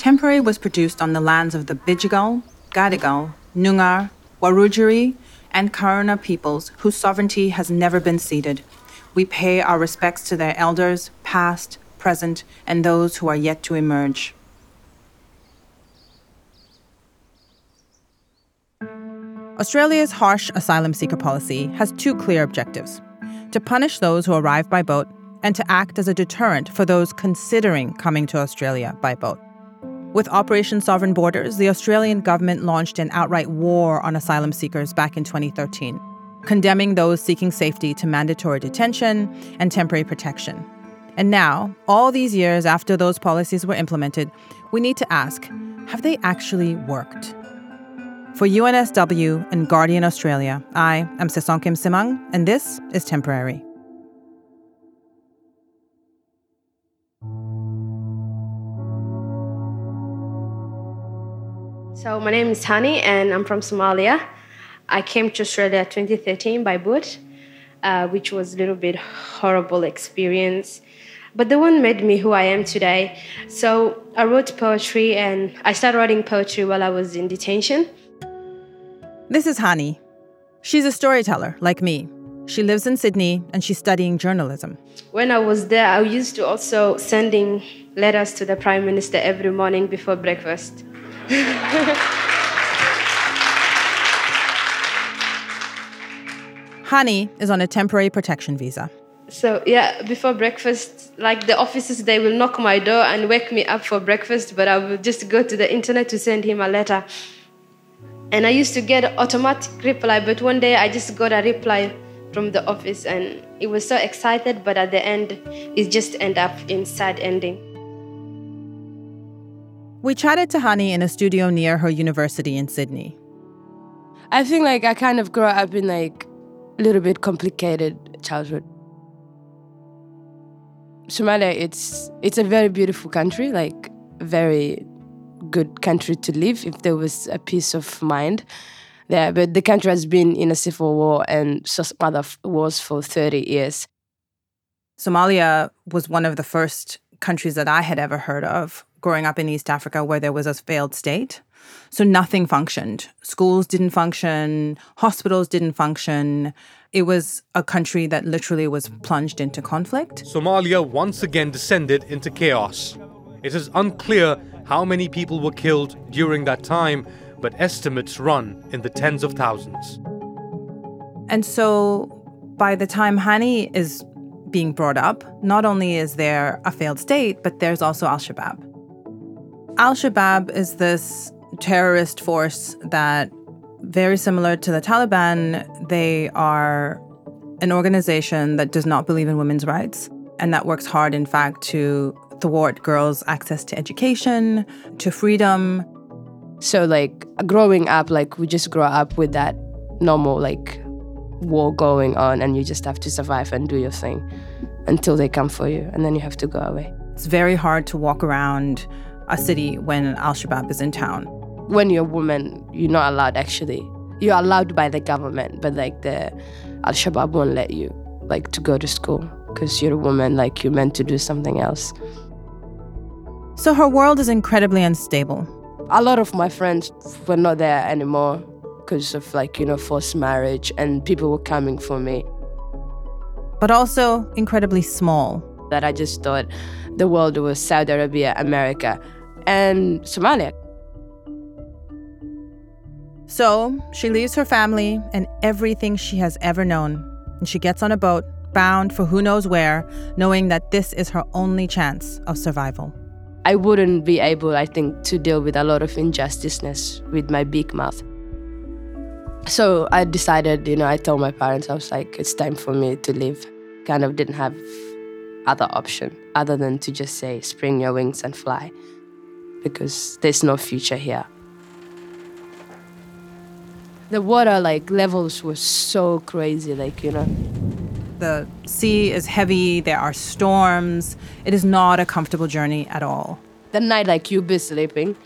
Temporary was produced on the lands of the Bidjigal, Gadigal, Noongar, Wiradjuri, and Kaurna peoples whose sovereignty has never been ceded. We pay our respects to their elders, past, present, and those who are yet to emerge. Australia's harsh asylum seeker policy has two clear objectives to punish those who arrive by boat and to act as a deterrent for those considering coming to Australia by boat. With Operation Sovereign Borders, the Australian government launched an outright war on asylum seekers back in 2013, condemning those seeking safety to mandatory detention and temporary protection. And now, all these years after those policies were implemented, we need to ask have they actually worked? For UNSW and Guardian Australia, I am Sisonke Msimang, and this is Temporary. So my name is Hani, and I'm from Somalia. I came to Australia 2013 by boat, uh, which was a little bit horrible experience. But the one made me who I am today. So I wrote poetry, and I started writing poetry while I was in detention. This is Hani. She's a storyteller, like me. She lives in Sydney and she's studying journalism. When I was there, I used to also sending letters to the prime minister every morning before breakfast. Hani is on a temporary protection visa. So yeah, before breakfast, like the officers, they will knock my door and wake me up for breakfast, but I will just go to the internet to send him a letter. And I used to get automatic reply, but one day I just got a reply from the office and it was so excited, but at the end it just ended up in sad ending. We chatted to Hani in a studio near her university in Sydney. I think like I kind of grew up in like a little bit complicated childhood. Somalia, it's it's a very beautiful country, like very good country to live if there was a peace of mind there. But the country has been in a civil war and other wars for 30 years. Somalia was one of the first countries that I had ever heard of growing up in East Africa where there was a failed state. So nothing functioned. Schools didn't function, hospitals didn't function. It was a country that literally was plunged into conflict. Somalia once again descended into chaos. It is unclear how many people were killed during that time, but estimates run in the tens of thousands. And so by the time Hani is being brought up, not only is there a failed state, but there's also Al Shabaab. Al Shabaab is this terrorist force that, very similar to the Taliban, they are an organization that does not believe in women's rights and that works hard, in fact, to thwart girls' access to education, to freedom. So, like, growing up, like, we just grow up with that normal, like, war going on, and you just have to survive and do your thing until they come for you, and then you have to go away. It's very hard to walk around a city when Al Shabaab is in town. When you're a woman, you're not allowed actually. You're allowed by the government, but like the Al Shabaab won't let you like to go to school because you're a woman, like you're meant to do something else. So her world is incredibly unstable. A lot of my friends were not there anymore because of like, you know, forced marriage and people were coming for me. But also incredibly small. That I just thought the world was Saudi Arabia, America, and Somalia. So she leaves her family and everything she has ever known, and she gets on a boat bound for who knows where, knowing that this is her only chance of survival. I wouldn't be able, I think, to deal with a lot of injusticeness with my big mouth. So I decided, you know, I told my parents, I was like, it's time for me to leave. Kind of didn't have other option other than to just say, spring your wings and fly, because there's no future here. The water, like, levels were so crazy, like, you know. The sea is heavy, there are storms. It is not a comfortable journey at all. The night, like, you'll be sleeping,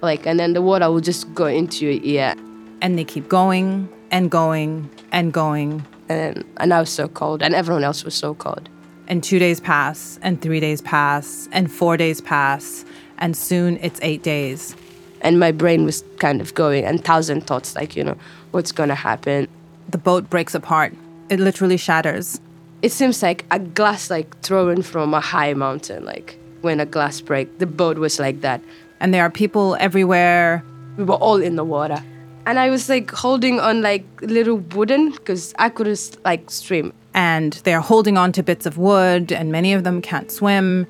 like, and then the water will just go into your ear. And they keep going and going and going. And, and I was so cold, and everyone else was so cold. And two days pass, and three days pass, and four days pass. And soon it's eight days. And my brain was kind of going, and thousand thoughts like, you know, what's gonna happen? The boat breaks apart. It literally shatters. It seems like a glass like thrown from a high mountain, like when a glass break. The boat was like that. And there are people everywhere. We were all in the water. And I was like holding on like little wooden because I couldn't like swim. And they're holding on to bits of wood, and many of them can't swim.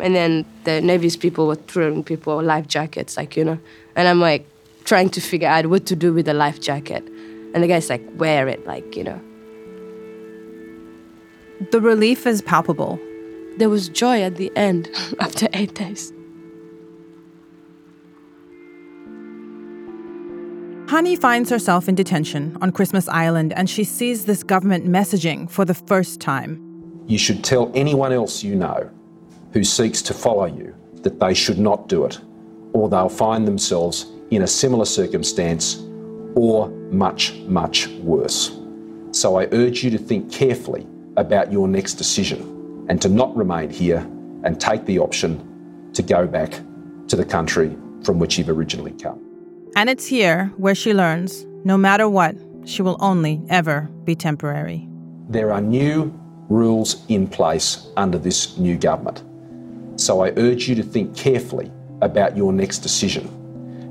And then the Navy's people were throwing people life jackets, like, you know. And I'm like trying to figure out what to do with the life jacket. And the guy's like, wear it, like, you know. The relief is palpable. There was joy at the end after eight days. Hani finds herself in detention on Christmas Island and she sees this government messaging for the first time. You should tell anyone else you know who seeks to follow you that they should not do it, or they'll find themselves in a similar circumstance or much, much worse. So I urge you to think carefully about your next decision and to not remain here and take the option to go back to the country from which you've originally come. And it's here where she learns no matter what, she will only ever be temporary. There are new rules in place under this new government. So I urge you to think carefully about your next decision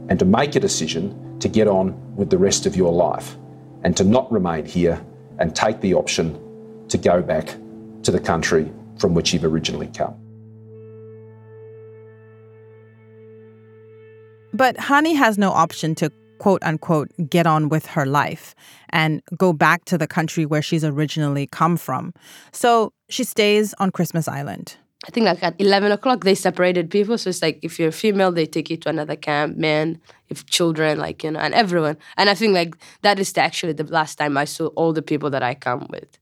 and to make a decision to get on with the rest of your life and to not remain here and take the option to go back to the country from which you've originally come. But Hani has no option to quote unquote get on with her life and go back to the country where she's originally come from. So she stays on Christmas Island. I think like at 11 o'clock, they separated people. So it's like if you're female, they take you to another camp, men, if children, like, you know, and everyone. And I think like that is actually the last time I saw all the people that I come with.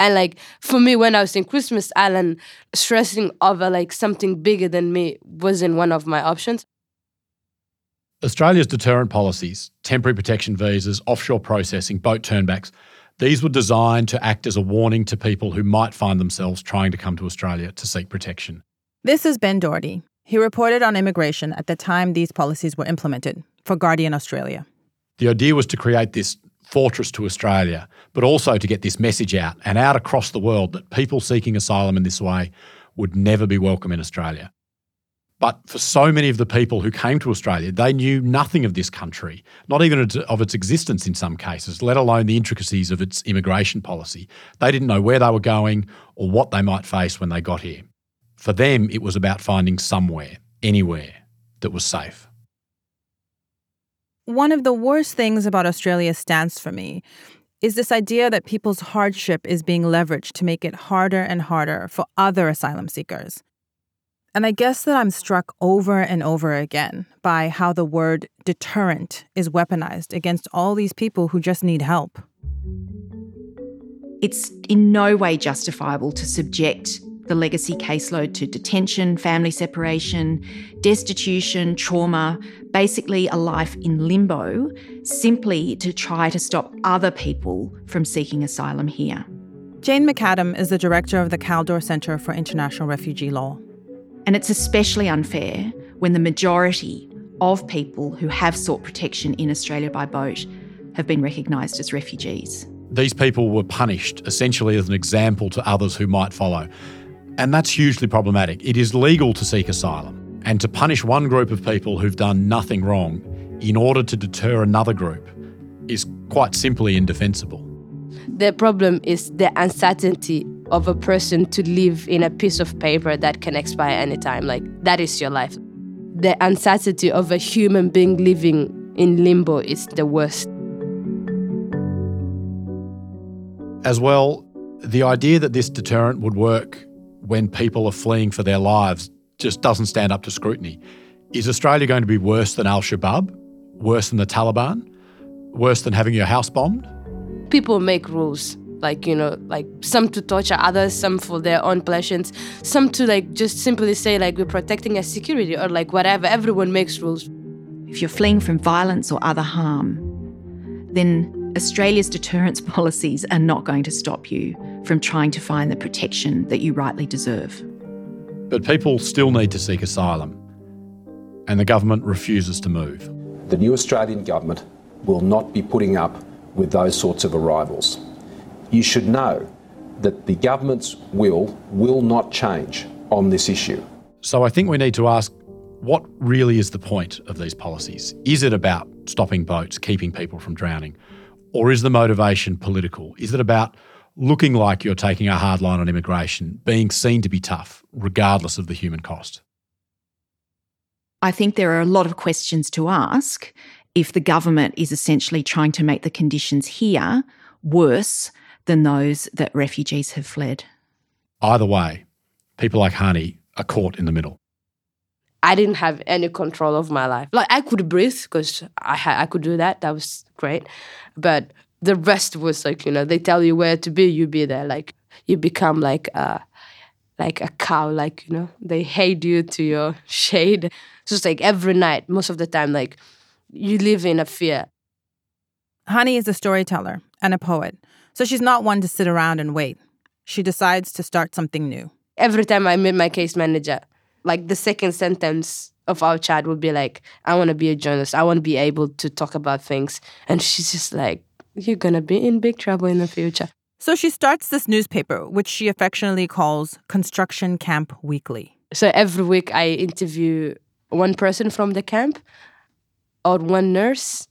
And like for me, when I was in Christmas Island, stressing over like something bigger than me wasn't one of my options. Australia's deterrent policies, temporary protection visas, offshore processing, boat turnbacks, these were designed to act as a warning to people who might find themselves trying to come to Australia to seek protection. This is Ben Doherty. He reported on immigration at the time these policies were implemented for Guardian Australia. The idea was to create this fortress to Australia, but also to get this message out and out across the world that people seeking asylum in this way would never be welcome in Australia. But for so many of the people who came to Australia, they knew nothing of this country, not even of its existence in some cases, let alone the intricacies of its immigration policy. They didn't know where they were going or what they might face when they got here. For them, it was about finding somewhere, anywhere, that was safe. One of the worst things about Australia's stance for me is this idea that people's hardship is being leveraged to make it harder and harder for other asylum seekers. And I guess that I'm struck over and over again by how the word deterrent is weaponized against all these people who just need help. It's in no way justifiable to subject the legacy caseload to detention, family separation, destitution, trauma, basically a life in limbo, simply to try to stop other people from seeking asylum here. Jane McAdam is the director of the Kaldor Centre for International Refugee Law. And it's especially unfair when the majority of people who have sought protection in Australia by boat have been recognised as refugees. These people were punished essentially as an example to others who might follow. And that's hugely problematic. It is legal to seek asylum, and to punish one group of people who've done nothing wrong in order to deter another group is quite simply indefensible. The problem is the uncertainty of a person to live in a piece of paper that can expire anytime. Like, that is your life. The uncertainty of a human being living in limbo is the worst. As well, the idea that this deterrent would work when people are fleeing for their lives just doesn't stand up to scrutiny. Is Australia going to be worse than Al Shabaab? Worse than the Taliban? Worse than having your house bombed? People make rules like you know like some to torture others some for their own pleasures some to like just simply say like we're protecting our security or like whatever everyone makes rules if you're fleeing from violence or other harm then australia's deterrence policies are not going to stop you from trying to find the protection that you rightly deserve but people still need to seek asylum and the government refuses to move. The new Australian government will not be putting up with those sorts of arrivals. You should know that the government's will will not change on this issue. So I think we need to ask what really is the point of these policies? Is it about stopping boats, keeping people from drowning? Or is the motivation political? Is it about looking like you're taking a hard line on immigration, being seen to be tough, regardless of the human cost? I think there are a lot of questions to ask if the government is essentially trying to make the conditions here worse than those that refugees have fled. Either way, people like Hani are caught in the middle. I didn't have any control of my life. Like I could breathe because I ha- I could do that. That was great, but the rest was like you know they tell you where to be, you be there. Like you become like a like a cow. Like you know they hate you to your shade. So it's like every night, most of the time, like you live in a fear. Hani is a storyteller and a poet, so she's not one to sit around and wait. She decides to start something new. Every time I meet my case manager, like the second sentence of our chat would be like, I want to be a journalist. I want to be able to talk about things. And she's just like, you're going to be in big trouble in the future. So she starts this newspaper, which she affectionately calls Construction Camp Weekly. So every week I interview one person from the camp, or one nurse,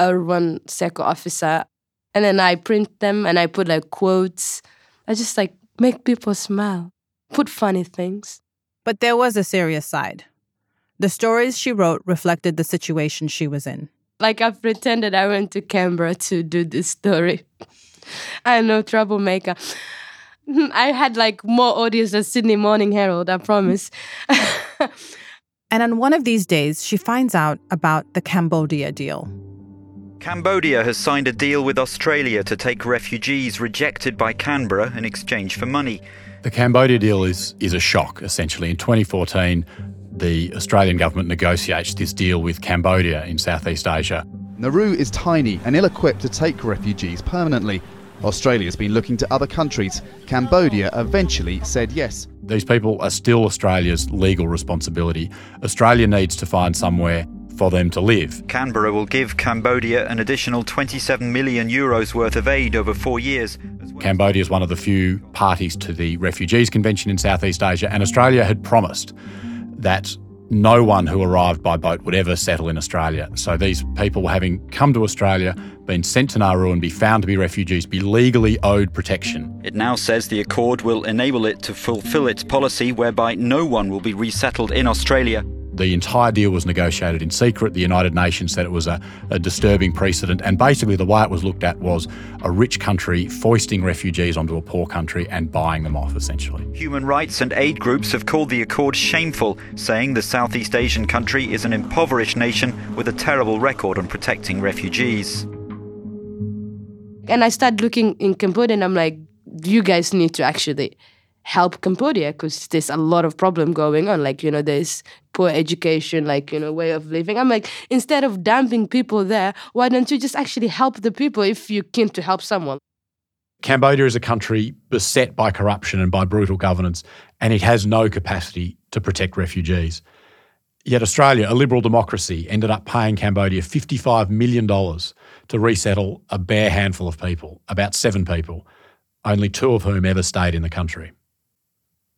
or one psycho officer. And then I print them and I put like quotes. I just like make people smile, put funny things. But there was a serious side. The stories she wrote reflected the situation she was in. Like I pretended I went to Canberra to do this story. I'm no troublemaker. I had like more audience than Sydney Morning Herald, I promise. and on one of these days, she finds out about the Cambodia deal. Cambodia has signed a deal with Australia to take refugees rejected by Canberra in exchange for money. The Cambodia deal is, is a shock, essentially. In 2014, the Australian government negotiates this deal with Cambodia in Southeast Asia. Nauru is tiny and ill equipped to take refugees permanently. Australia's been looking to other countries. Cambodia eventually said yes. These people are still Australia's legal responsibility. Australia needs to find somewhere for them to live. Canberra will give Cambodia an additional 27 million euros worth of aid over four years. Cambodia is one of the few parties to the Refugees Convention in Southeast Asia, and Australia had promised that no one who arrived by boat would ever settle in Australia. So these people, having come to Australia, been sent to Nauru and be found to be refugees, be legally owed protection. It now says the accord will enable it to fulfil its policy whereby no one will be resettled in Australia the entire deal was negotiated in secret. The United Nations said it was a, a, disturbing precedent. And basically, the way it was looked at was a rich country foisting refugees onto a poor country and buying them off, essentially. Human rights and aid groups have called the accord shameful, saying the Southeast Asian country is an impoverished nation with a terrible record on protecting refugees. And I started looking in Cambodia and I'm like, you guys need to actually help Cambodia because there's a lot of problem going on. Like, you know, there's poor education, like, you know, way of living. I'm like, instead of dumping people there, why don't you just actually help the people if you're keen to help someone? Cambodia is a country beset by corruption and by brutal governance, and it has no capacity to protect refugees. Yet Australia, a liberal democracy, ended up paying Cambodia $55 million to resettle a bare handful of people, about seven people, only two of whom ever stayed in the country.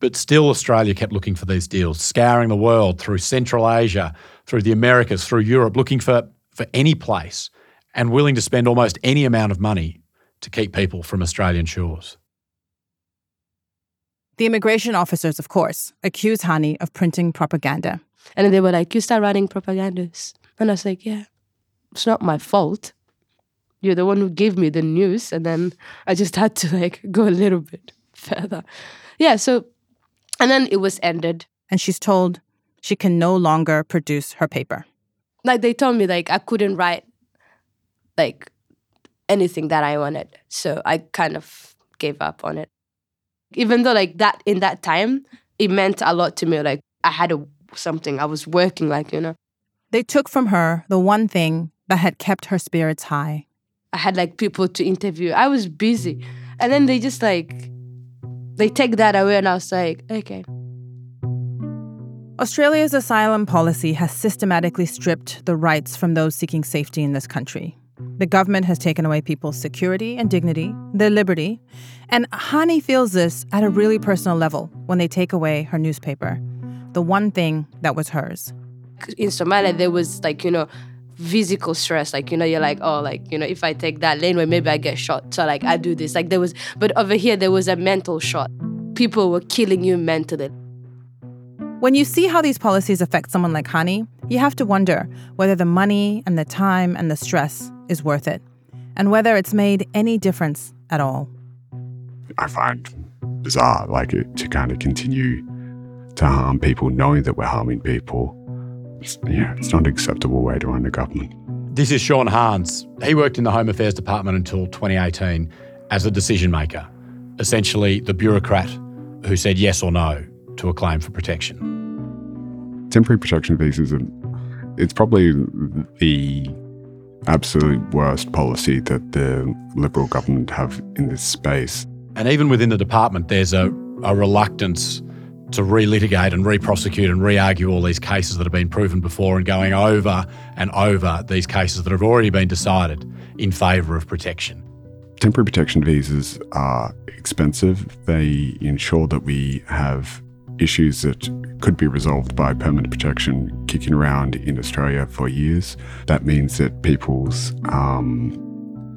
But still, Australia kept looking for these deals, scouring the world through Central Asia, through the Americas, through Europe, looking for, for any place and willing to spend almost any amount of money to keep people from Australian shores. The immigration officers, of course, accuse Hani of printing propaganda. And they were like, You start writing propagandas. And I was like, Yeah, it's not my fault. You're the one who gave me the news. And then I just had to like go a little bit further. Yeah, so and then it was ended. And she's told she can no longer produce her paper. Like they told me like I couldn't write like anything that I wanted. So I kind of gave up on it. Even though like that in that time it meant a lot to me like I had a something I was working like, you know. They took from her the one thing that had kept her spirits high. I had like people to interview. I was busy. And then they just like they take that away and I was like, okay. Australia's asylum policy has systematically stripped the rights from those seeking safety in this country. The government has taken away people's security and dignity, their liberty, and Hani feels this at a really personal level when they take away her newspaper, the one thing that was hers. In Somalia, there was like, you know, physical stress. Like, you know, you're like, oh, like, you know, if I take that lane, laneway, maybe I get shot. So, like, I do this. Like, there was, but over here, there was a mental shot. People were killing you mentally. When you see how these policies affect someone like Hani, you have to wonder whether the money and the time and the stress is worth it, and whether it's made any difference at all. I find bizarre, like it, to kind of continue to harm people, knowing that we're harming people. It's, yeah, it's not an acceptable way to run a government. This is Sean Hanns. He worked in the Home Affairs Department until 2018 as a decision maker, essentially the bureaucrat who said yes or no to a claim for protection temporary protection visas, it's probably the absolute worst policy that the Liberal government have in this space. And even within the department, there's a, a reluctance to relitigate and re-prosecute and re-argue all these cases that have been proven before and going over and over these cases that have already been decided in favour of protection. Temporary protection visas are expensive. They ensure that we have issues that could be resolved by permanent protection kicking around in Australia for years. That means that people's um,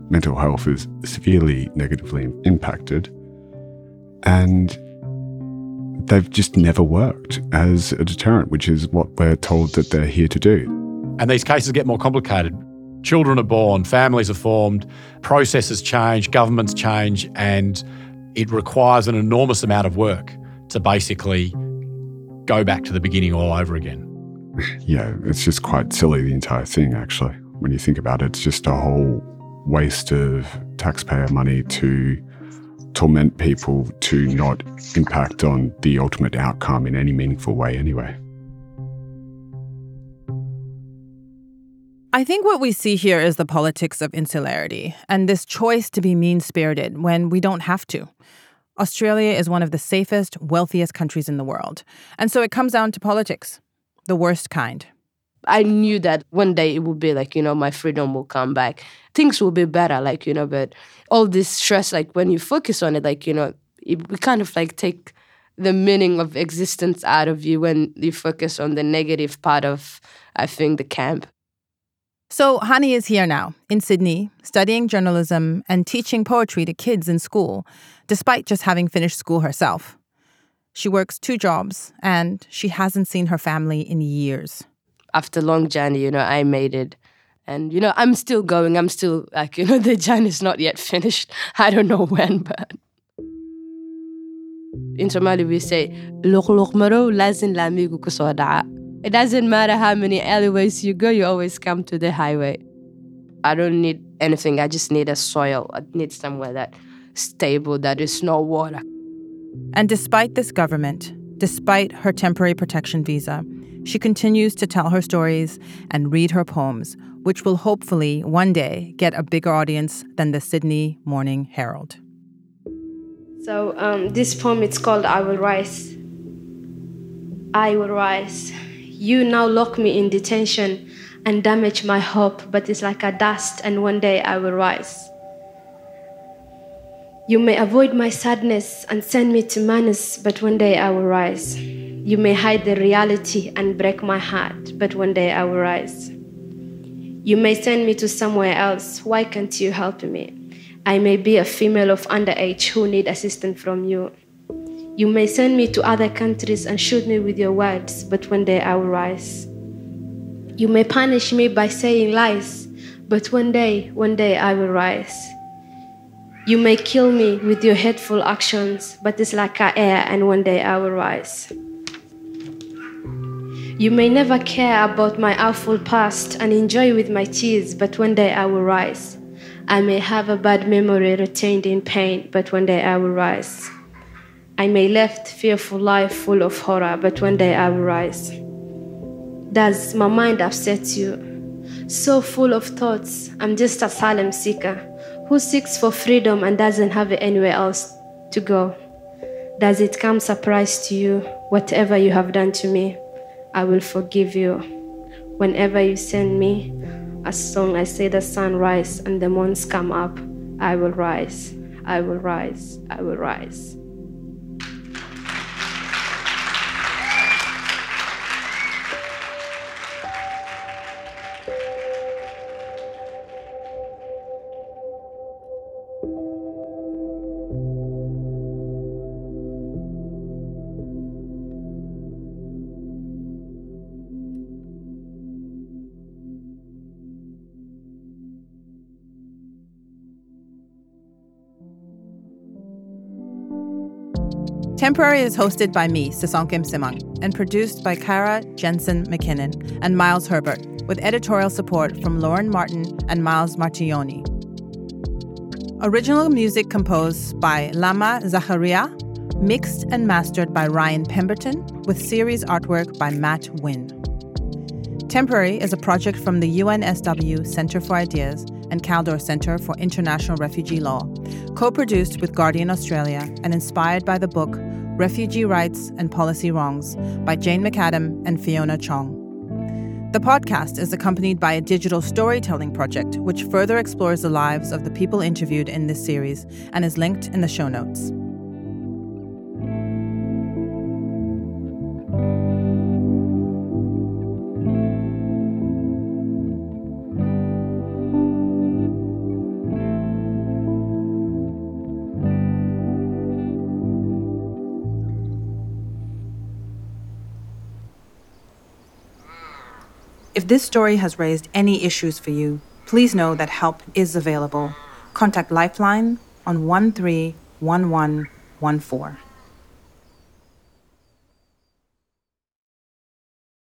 mental health is severely negatively impacted. And they've just never worked as a deterrent, which is what we're told that they're here to do. And these cases get more complicated. Children are born, families are formed, processes change, governments change, and it requires an enormous amount of work to basically go back to the beginning all over again. Yeah, it's just quite silly, the entire thing, actually. When you think about it, it's just a whole waste of taxpayer money to torment people to not impact on the ultimate outcome in any meaningful way, anyway. I think what we see here is the politics of insularity and this choice to be mean spirited when we don't have to. Australia is one of the safest, wealthiest countries in the world. And so it comes down to politics, the worst kind. I knew that one day it would be like, you know, my freedom will come back. Things will be better, like, you know, but all this stress, like when you focus on it, like, you know, it, we kind of like take the meaning of existence out of you when you focus on the negative part of, I think, the camp. So, Hani is here now in Sydney, studying journalism and teaching poetry to kids in school, despite just having finished school herself. She works two jobs and she hasn't seen her family in years. After long journey, you know, I made it. And, you know, I'm still going. I'm still, like, you know, the journey is not yet finished. I don't know when, but. In Somali, we say, it doesn't matter how many alleyways you go, you always come to the highway. I don't need anything. I just need a soil. I need somewhere that stable, that is no water. And despite this government, despite her temporary protection visa, she continues to tell her stories and read her poems, which will hopefully one day get a bigger audience than the Sydney Morning Herald. So um, this poem it's called "I Will Rise." I will rise. You now lock me in detention and damage my hope, but it's like a dust, and one day I will rise. You may avoid my sadness and send me to madness, but one day I will rise. You may hide the reality and break my heart, but one day I will rise. You may send me to somewhere else. Why can't you help me? I may be a female of underage who need assistance from you. You may send me to other countries and shoot me with your words, but one day I will rise. You may punish me by saying lies, but one day, one day I will rise. You may kill me with your hateful actions, but it's like air, and one day I will rise. You may never care about my awful past and enjoy with my tears, but one day I will rise. I may have a bad memory retained in pain, but one day I will rise. I may left fearful life full of horror, but one day I will rise. Does my mind upset you? So full of thoughts, I'm just a asylum seeker who seeks for freedom and doesn't have anywhere else to go. Does it come surprise to you, whatever you have done to me? I will forgive you. Whenever you send me as a song, I say the sun rise and the moons come up. I will rise, I will rise, I will rise. Temporary is hosted by me, Sisonke Msimang, and produced by Kara Jensen McKinnon and Miles Herbert, with editorial support from Lauren Martin and Miles Martignoni. Original music composed by Lama Zaharia, mixed and mastered by Ryan Pemberton, with series artwork by Matt Wynn. Temporary is a project from the UNSW Center for Ideas and Kaldor Center for International Refugee Law, co produced with Guardian Australia and inspired by the book Refugee Rights and Policy Wrongs by Jane McAdam and Fiona Chong. The podcast is accompanied by a digital storytelling project which further explores the lives of the people interviewed in this series and is linked in the show notes. If this story has raised any issues for you, please know that help is available. Contact Lifeline on 131114.